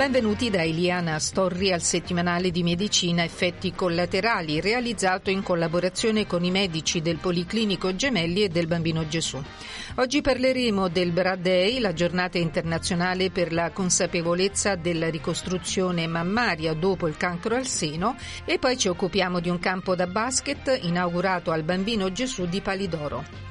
Benvenuti da Eliana Storri al settimanale di medicina effetti collaterali realizzato in collaborazione con i medici del Policlinico Gemelli e del Bambino Gesù. Oggi parleremo del Brad Day, la giornata internazionale per la consapevolezza della ricostruzione mammaria dopo il cancro al seno e poi ci occupiamo di un campo da basket inaugurato al Bambino Gesù di Palidoro.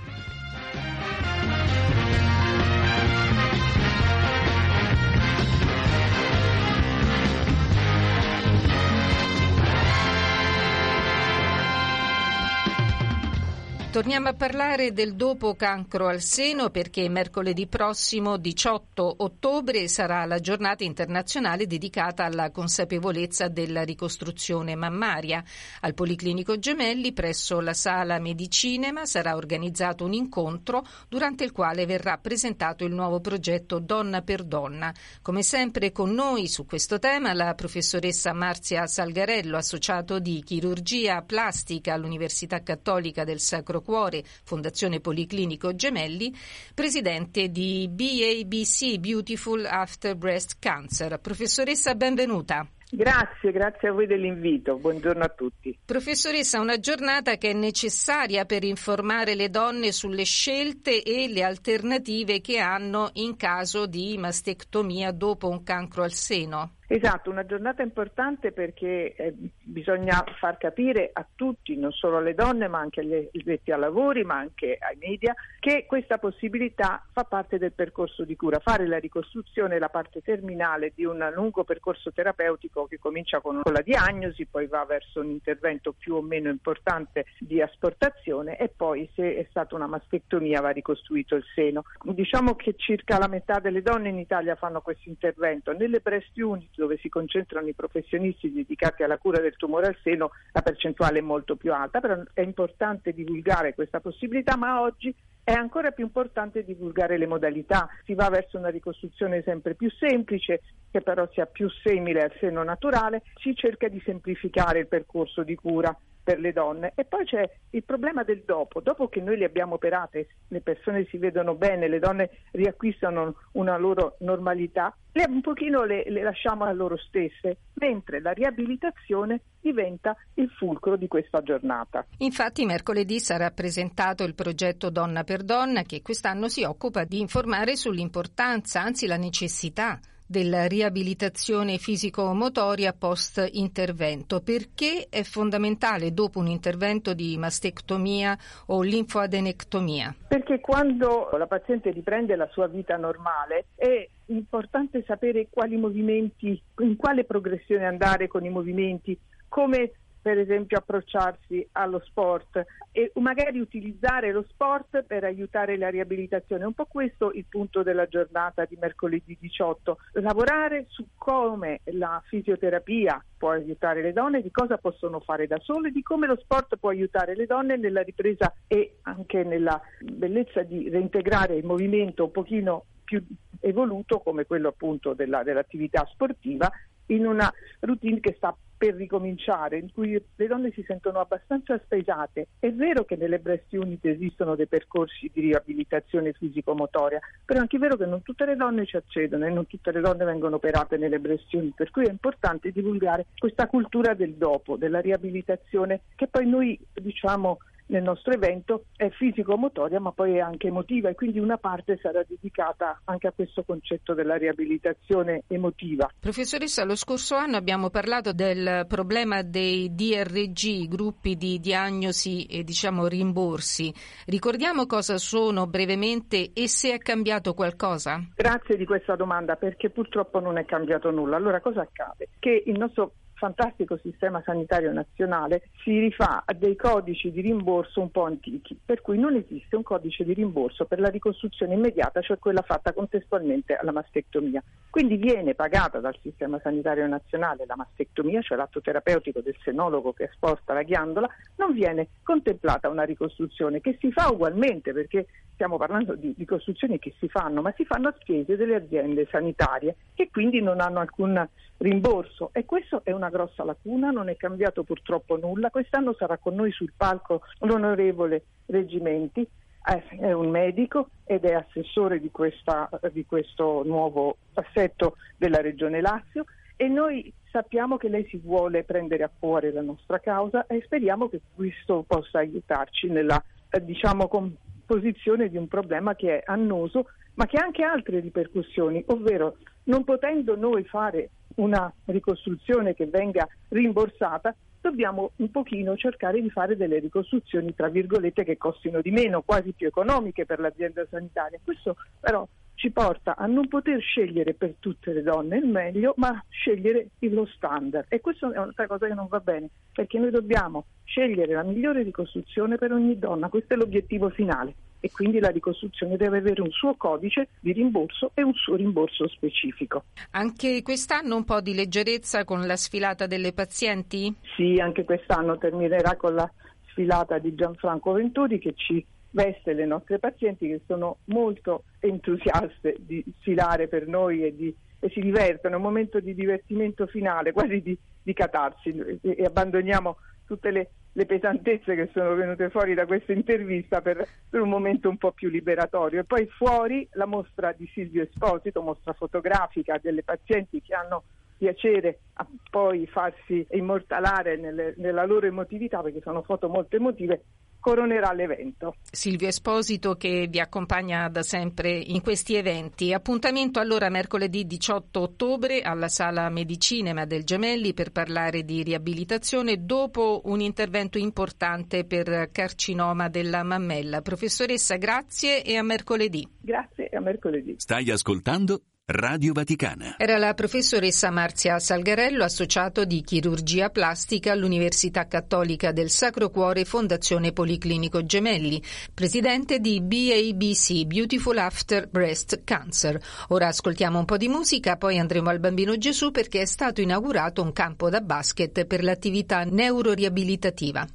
Torniamo a parlare del dopo cancro al seno perché mercoledì prossimo 18 ottobre sarà la giornata internazionale dedicata alla consapevolezza della ricostruzione mammaria. Al Policlinico Gemelli presso la sala Medicinema sarà organizzato un incontro durante il quale verrà presentato il nuovo progetto Donna per Donna. Come sempre con noi su questo tema la professoressa Marzia Salgarello, associato di chirurgia plastica all'Università Cattolica del Sacro Cuore, Fondazione Policlinico Gemelli, presidente di BABC Beautiful After Breast Cancer. Professoressa, benvenuta. Grazie, grazie a voi dell'invito. Buongiorno a tutti. Professoressa, una giornata che è necessaria per informare le donne sulle scelte e le alternative che hanno in caso di mastectomia dopo un cancro al seno. Esatto, una giornata importante perché eh, bisogna far capire a tutti, non solo alle donne, ma anche agli addetti ai lavori, ma anche ai media, che questa possibilità fa parte del percorso di cura. Fare la ricostruzione è la parte terminale di un lungo percorso terapeutico che comincia con la diagnosi, poi va verso un intervento più o meno importante di asportazione e poi se è stata una mastectomia va ricostruito il seno. Diciamo che circa la metà delle donne in Italia fanno questo intervento. Nelle breast unit dove si concentrano i professionisti dedicati alla cura del tumore al seno, la percentuale è molto più alta, però è importante divulgare questa possibilità, ma oggi è ancora più importante divulgare le modalità. Si va verso una ricostruzione sempre più semplice, che però sia più simile al seno naturale, si cerca di semplificare il percorso di cura per le donne. E poi c'è il problema del dopo. Dopo che noi le abbiamo operate, le persone si vedono bene, le donne riacquistano una loro normalità, le un pochino le, le lasciamo a loro stesse, mentre la riabilitazione diventa il fulcro di questa giornata. Infatti mercoledì sarà presentato il progetto Donna per Donna che quest'anno si occupa di informare sull'importanza, anzi la necessità della riabilitazione fisico-motoria post intervento. Perché è fondamentale dopo un intervento di mastectomia o linfoadenectomia? Perché quando la paziente riprende la sua vita normale è importante sapere quali movimenti, in quale progressione andare con i movimenti, come per esempio approcciarsi allo sport e magari utilizzare lo sport per aiutare la riabilitazione. Un po' questo il punto della giornata di mercoledì 18, lavorare su come la fisioterapia può aiutare le donne, di cosa possono fare da sole, di come lo sport può aiutare le donne nella ripresa e anche nella bellezza di reintegrare il movimento un pochino più evoluto come quello appunto della, dell'attività sportiva in una routine che sta per ricominciare, in cui le donne si sentono abbastanza spesate. È vero che nelle breast unit esistono dei percorsi di riabilitazione fisico-motoria, però è anche vero che non tutte le donne ci accedono e non tutte le donne vengono operate nelle breast unit, per cui è importante divulgare questa cultura del dopo, della riabilitazione, che poi noi diciamo nel nostro evento è fisico-motoria ma poi è anche emotiva e quindi una parte sarà dedicata anche a questo concetto della riabilitazione emotiva. Professoressa, lo scorso anno abbiamo parlato del problema dei DRG, gruppi di diagnosi e diciamo rimborsi. Ricordiamo cosa sono brevemente e se è cambiato qualcosa? Grazie di questa domanda perché purtroppo non è cambiato nulla. Allora cosa accade? Che il nostro fantastico sistema sanitario nazionale si rifà a dei codici di rimborso un po' antichi, per cui non esiste un codice di rimborso per la ricostruzione immediata, cioè quella fatta contestualmente alla mastectomia. Quindi viene pagata dal sistema sanitario nazionale la mastectomia, cioè l'atto terapeutico del senologo che esporta la ghiandola, non viene contemplata una ricostruzione che si fa ugualmente perché stiamo parlando di ricostruzioni che si fanno, ma si fanno a spese delle aziende sanitarie che quindi non hanno alcun rimborso e questo è una grossa lacuna, non è cambiato purtroppo nulla. Quest'anno sarà con noi sul palco l'onorevole Reggimenti è un medico ed è assessore di, questa, di questo nuovo assetto della Regione Lazio e noi sappiamo che lei si vuole prendere a cuore la nostra causa e speriamo che questo possa aiutarci nella eh, diciamo, composizione di un problema che è annoso ma che ha anche altre ripercussioni, ovvero non potendo noi fare una ricostruzione che venga rimborsata, dobbiamo un pochino cercare di fare delle ricostruzioni, tra virgolette, che costino di meno, quasi più economiche per l'azienda sanitaria. Questo però ci porta a non poter scegliere per tutte le donne il meglio, ma scegliere lo standard. E questa è un'altra cosa che non va bene, perché noi dobbiamo scegliere la migliore ricostruzione per ogni donna, questo è l'obiettivo finale e quindi la ricostruzione deve avere un suo codice di rimborso e un suo rimborso specifico. Anche quest'anno un po' di leggerezza con la sfilata delle pazienti? Sì, anche quest'anno terminerà con la sfilata di Gianfranco Venturi che ci veste le nostre pazienti che sono molto entusiaste di sfilare per noi e, di, e si divertono, è un momento di divertimento finale, quasi di, di catarsi e, e abbandoniamo tutte le le pesantezze che sono venute fuori da questa intervista per, per, un momento un po' più liberatorio. E poi fuori la mostra di Silvio Esposito, mostra fotografica delle pazienti che hanno piacere a poi farsi immortalare nelle, nella loro emotività, perché sono foto molto emotive, coronerà l'evento. Silvio Esposito che vi accompagna da sempre in questi eventi. Appuntamento allora mercoledì 18 ottobre alla Sala Medicinema del Gemelli per parlare di riabilitazione dopo un intervento importante per carcinoma della mammella. Professoressa, grazie e a mercoledì. Grazie e a mercoledì. Stai ascoltando Radio Vaticana. Era la professoressa Marzia Salgarello, associato di chirurgia plastica all'Università Cattolica del Sacro Cuore Fondazione Policlinico Gemelli, presidente di BABC Beautiful After Breast Cancer. Ora ascoltiamo un po' di musica, poi andremo al Bambino Gesù perché è stato inaugurato un campo da basket per l'attività neuroriabilitativa.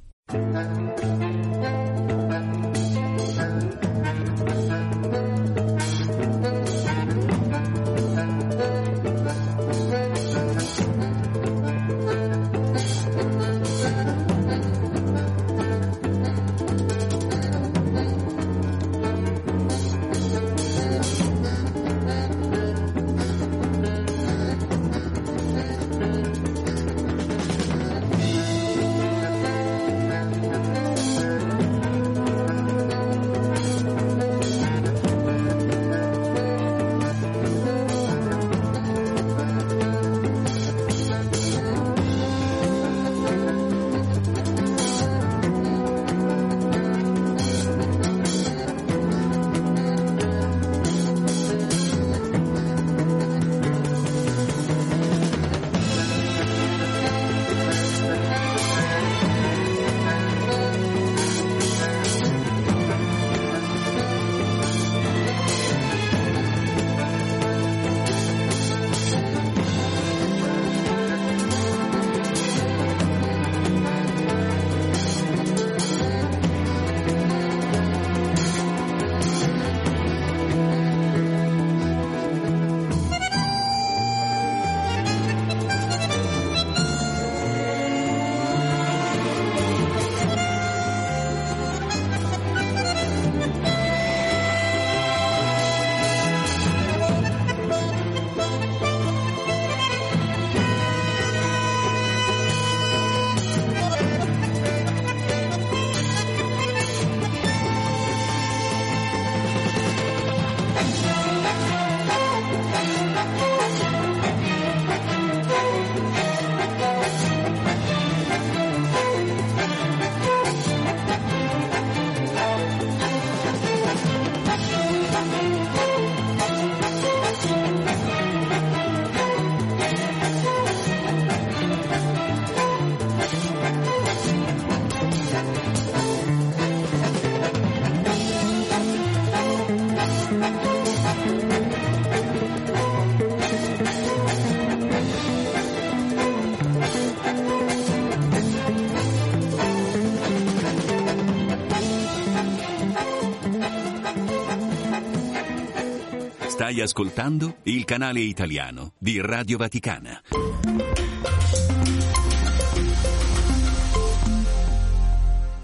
Stai ascoltando il canale italiano di Radio Vaticana.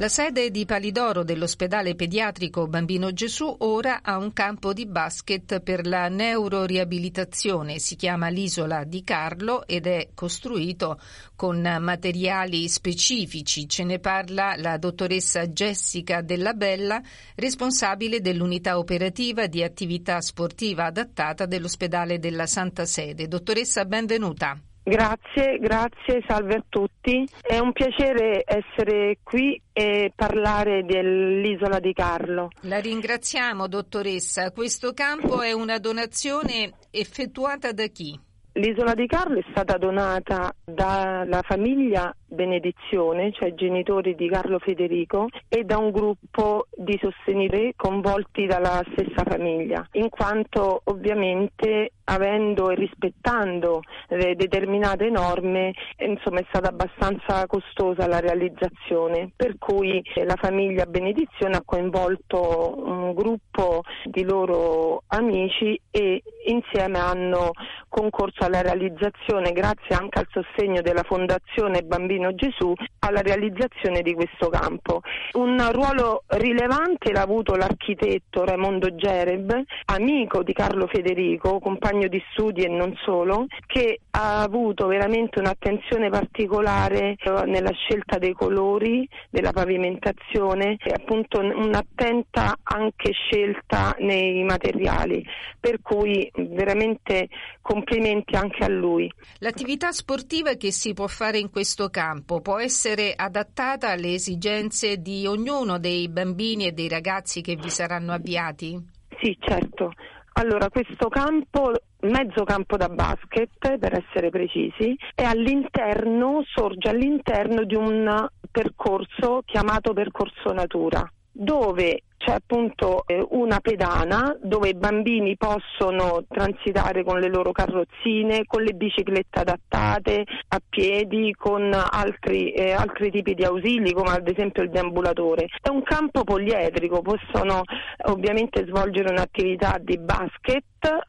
La sede di Palidoro dell'ospedale pediatrico Bambino Gesù ora ha un campo di basket per la neuroriabilitazione. Si chiama l'Isola di Carlo ed è costruito con materiali specifici. Ce ne parla la dottoressa Jessica Della Bella, responsabile dell'unità operativa di attività sportiva adattata dell'ospedale della Santa Sede. Dottoressa, benvenuta. Grazie, grazie, salve a tutti. È un piacere essere qui e parlare dell'isola di Carlo. La ringraziamo, dottoressa. Questo campo è una donazione effettuata da chi? L'isola di Carlo è stata donata dalla famiglia Benedizione, cioè genitori di Carlo Federico, e da un gruppo di sostenitori coinvolti dalla stessa famiglia, in quanto ovviamente avendo e rispettando le determinate norme, insomma è stata abbastanza costosa la realizzazione, per cui la famiglia Benedizione ha coinvolto un gruppo di loro amici e insieme hanno concorso alla realizzazione, grazie anche al sostegno della Fondazione Bambino Gesù, alla realizzazione di questo campo. Un ruolo rilevante l'ha avuto l'architetto Raimondo Gereb, amico di Carlo Federico, compagno di studi e non solo, che ha avuto veramente un'attenzione particolare eh, nella scelta dei colori, della pavimentazione e appunto un'attenta anche scelta nei materiali, per cui veramente complimenti anche a lui. L'attività sportiva che si può fare in questo campo può essere adattata alle esigenze di ognuno dei bambini e dei ragazzi che vi saranno avviati? Sì, certo. Allora, questo campo, mezzo campo da basket, per essere precisi, è all'interno, sorge all'interno di un percorso chiamato percorso natura, dove c'è appunto eh, una pedana dove i bambini possono transitare con le loro carrozzine, con le biciclette adattate, a piedi, con altri, eh, altri tipi di ausili come ad esempio il deambulatore. È un campo poliedrico, possono ovviamente svolgere un'attività di basket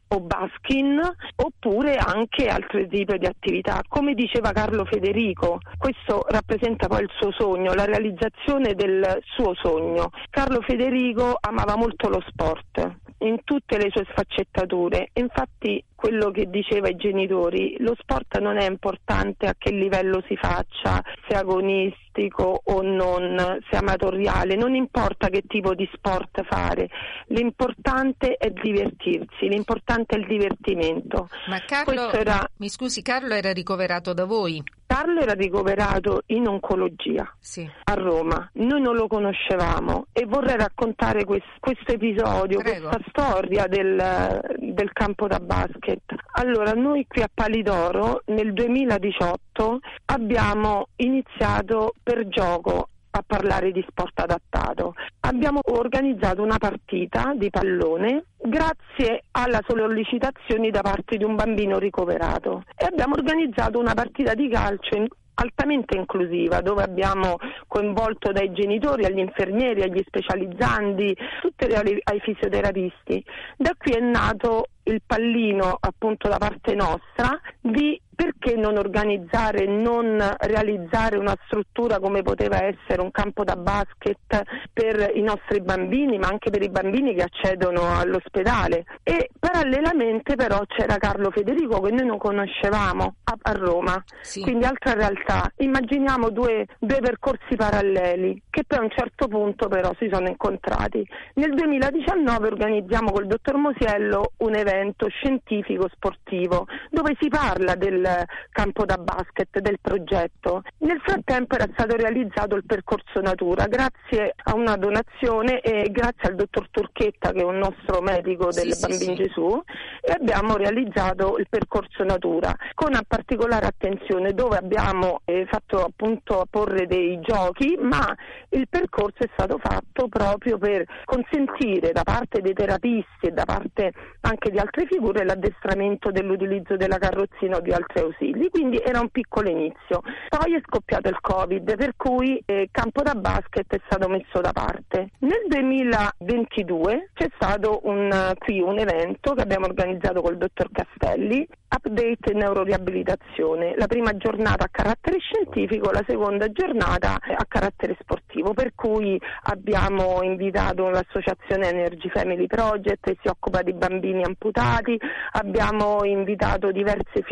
o baskin oppure anche altri tipi di attività. Come diceva Carlo Federico, questo rappresenta poi il suo sogno, la realizzazione del suo sogno. Carlo Federico Enrico amava molto lo sport in tutte le sue sfaccettature. Infatti quello che diceva ai genitori, lo sport non è importante a che livello si faccia, se agonistico o non, se amatoriale, non importa che tipo di sport fare, l'importante è divertirsi, l'importante è il divertimento. Ma Carlo, era... mi scusi, Carlo era ricoverato da voi? Carlo era ricoverato in oncologia sì. a Roma, noi non lo conoscevamo e vorrei raccontare questo, questo episodio, Prego. questa storia del, del campo da basket. Allora, noi qui a Palidoro nel 2018 abbiamo iniziato per gioco a parlare di sport adattato. Abbiamo organizzato una partita di pallone grazie alla sollecitazione da parte di un bambino ricoverato e abbiamo organizzato una partita di calcio in altamente inclusiva dove abbiamo coinvolto dai genitori agli infermieri, agli specializzanti, tutti ai fisioterapisti. Da qui è nato il pallino appunto da parte nostra di perché non organizzare, non realizzare una struttura come poteva essere un campo da basket per i nostri bambini, ma anche per i bambini che accedono all'ospedale. E parallelamente però c'era Carlo Federico che noi non conoscevamo a, a Roma, sì. quindi altra realtà. Immaginiamo due, due percorsi paralleli che poi a un certo punto però si sono incontrati. Nel 2019 organizziamo col dottor Mosiello un evento scientifico sportivo dove si parla del campo da basket del progetto. Nel frattempo era stato realizzato il percorso natura grazie a una donazione e grazie al dottor Turchetta che è un nostro medico del sì, Bambino sì, Gesù e abbiamo realizzato il percorso natura con particolare attenzione dove abbiamo eh, fatto appunto porre dei giochi ma il percorso è stato fatto proprio per consentire da parte dei terapisti e da parte anche di altre figure l'addestramento dell'utilizzo della carrozzina o di altre ausili, quindi era un piccolo inizio. Poi è scoppiato il Covid, per cui eh, campo da basket è stato messo da parte. Nel 2022 c'è stato un, qui un evento che abbiamo organizzato col dottor Castelli, Update Neuroriabilitazione, la prima giornata a carattere scientifico, la seconda giornata a carattere sportivo, per cui abbiamo invitato l'associazione Energy Family Project che si occupa di bambini amputati, abbiamo invitato diverse figure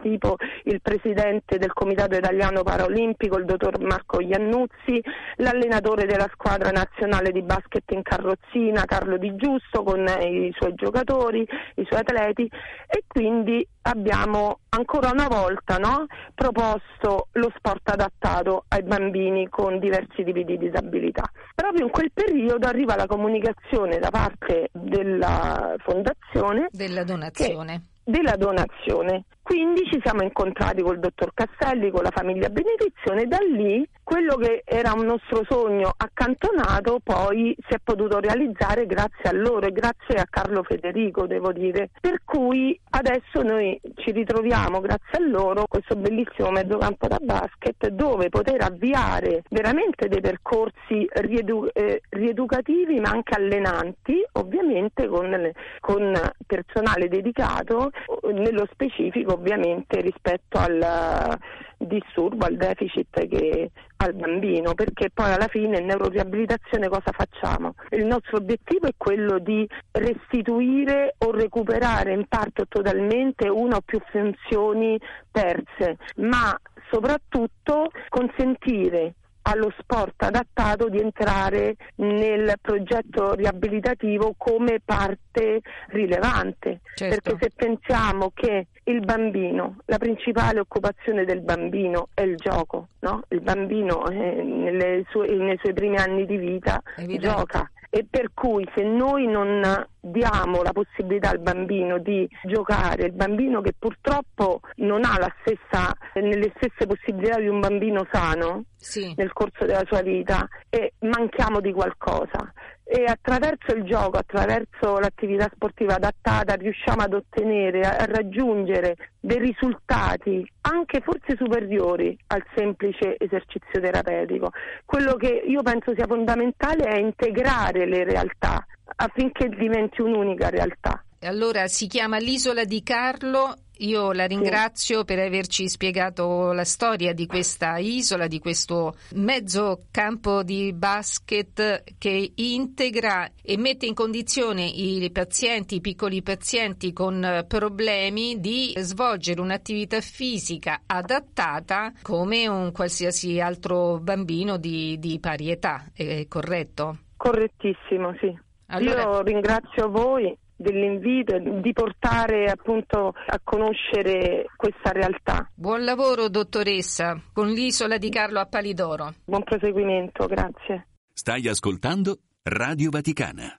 tipo il presidente del Comitato Italiano Paraolimpico, il dottor Marco Iannuzzi, l'allenatore della squadra nazionale di basket in carrozzina Carlo Di Giusto con i suoi giocatori, i suoi atleti e quindi abbiamo ancora una volta no, proposto lo sport adattato ai bambini con diversi tipi di disabilità. Proprio in quel periodo arriva la comunicazione da parte della fondazione della donazione. Della donazione. Quindi ci siamo incontrati col dottor Castelli, con la famiglia Benedizione e da lì quello che era un nostro sogno accantonato poi si è potuto realizzare grazie a loro e grazie a Carlo Federico, devo dire. Per cui adesso noi ci ritroviamo grazie a loro questo bellissimo mezzocampo da basket dove poter avviare veramente dei percorsi riedu- eh, rieducativi ma anche allenanti, ovviamente con, con personale dedicato, nello specifico ovviamente rispetto al disturbo, al deficit che al bambino, perché poi alla fine in neuroriabilitazione cosa facciamo? Il nostro obiettivo è quello di restituire o recuperare in parte o totalmente una o più funzioni perse, ma soprattutto consentire allo sport adattato di entrare nel progetto riabilitativo come parte rilevante. Certo. Perché se pensiamo che il bambino, la principale occupazione del bambino è il gioco, no? il bambino eh, sue, nei suoi primi anni di vita Evidente. gioca e per cui se noi non diamo la possibilità al bambino di giocare, il bambino che purtroppo non ha la stessa, nelle stesse possibilità di un bambino sano Sì. nel corso della sua vita e manchiamo di qualcosa e attraverso il gioco, attraverso l'attività sportiva adattata riusciamo ad ottenere, a raggiungere dei risultati anche forse superiori al semplice esercizio terapeutico. Quello che io penso sia fondamentale è integrare le realtà affinché diventi un'unica realtà. Allora si chiama l'Isola di Carlo. Io la ringrazio per averci spiegato la storia di questa isola, di questo mezzo campo di basket che integra e mette in condizione i pazienti, i piccoli pazienti con problemi di svolgere un'attività fisica adattata come un qualsiasi altro bambino di, di pari età. È corretto? Correttissimo, sì. Allora- Io ringrazio voi dell'invito e di portare appunto a conoscere questa realtà. Buon lavoro, dottoressa, con l'isola di Carlo a Palidoro. Buon proseguimento, grazie. Stai ascoltando Radio Vaticana.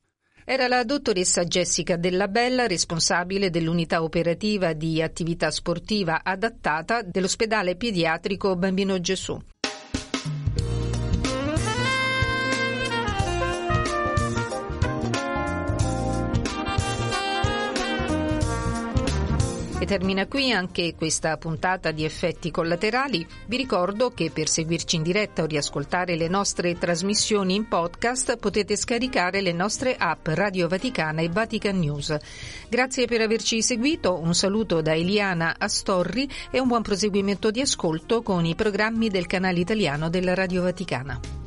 Era la dottoressa Jessica Della Bella, responsabile dell'unità operativa di attività sportiva adattata dell'ospedale pediatrico Bambino Gesù. E termina qui anche questa puntata di effetti collaterali. Vi ricordo che per seguirci in diretta o riascoltare le nostre trasmissioni in podcast potete scaricare le nostre app Radio Vaticana e Vatican News. Grazie per averci seguito, un saluto da Eliana Astorri e un buon proseguimento di ascolto con i programmi del canale italiano della Radio Vaticana.